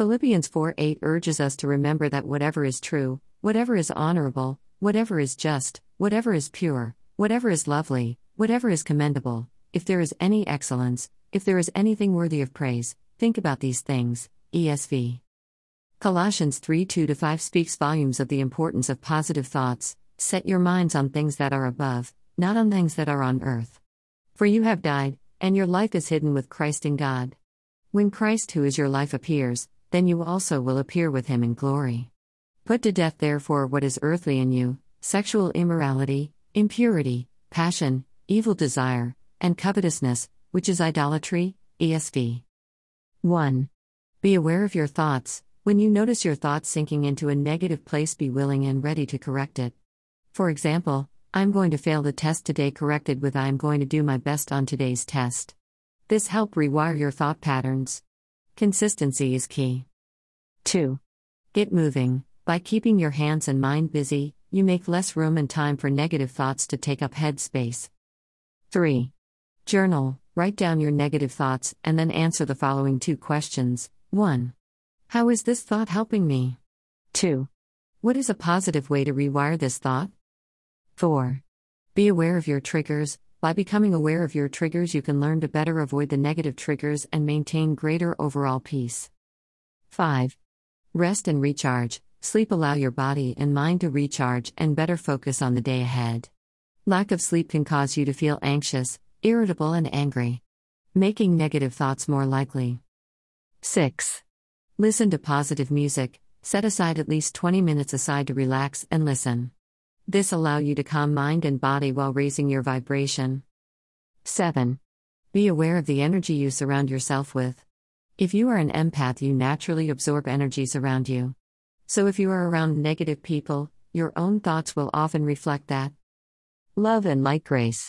Philippians 4 8 urges us to remember that whatever is true, whatever is honorable, whatever is just, whatever is pure, whatever is lovely, whatever is commendable, if there is any excellence, if there is anything worthy of praise, think about these things. ESV. Colossians 3 2 5 speaks volumes of the importance of positive thoughts. Set your minds on things that are above, not on things that are on earth. For you have died, and your life is hidden with Christ in God. When Christ, who is your life, appears, then you also will appear with him in glory. Put to death, therefore, what is earthly in you sexual immorality, impurity, passion, evil desire, and covetousness, which is idolatry. ESV. 1. Be aware of your thoughts. When you notice your thoughts sinking into a negative place, be willing and ready to correct it. For example, I'm going to fail the test today, corrected with I'm going to do my best on today's test. This help rewire your thought patterns. Consistency is key. 2. Get moving. By keeping your hands and mind busy, you make less room and time for negative thoughts to take up headspace. 3. Journal. Write down your negative thoughts and then answer the following two questions 1. How is this thought helping me? 2. What is a positive way to rewire this thought? 4. Be aware of your triggers. By becoming aware of your triggers, you can learn to better avoid the negative triggers and maintain greater overall peace. 5. Rest and recharge. Sleep allow your body and mind to recharge and better focus on the day ahead. Lack of sleep can cause you to feel anxious, irritable, and angry, making negative thoughts more likely. 6. Listen to positive music. Set aside at least 20 minutes aside to relax and listen. This allow you to calm mind and body while raising your vibration. 7. Be aware of the energy you surround yourself with. If you are an empath, you naturally absorb energies around you. So if you are around negative people, your own thoughts will often reflect that. Love and light grace.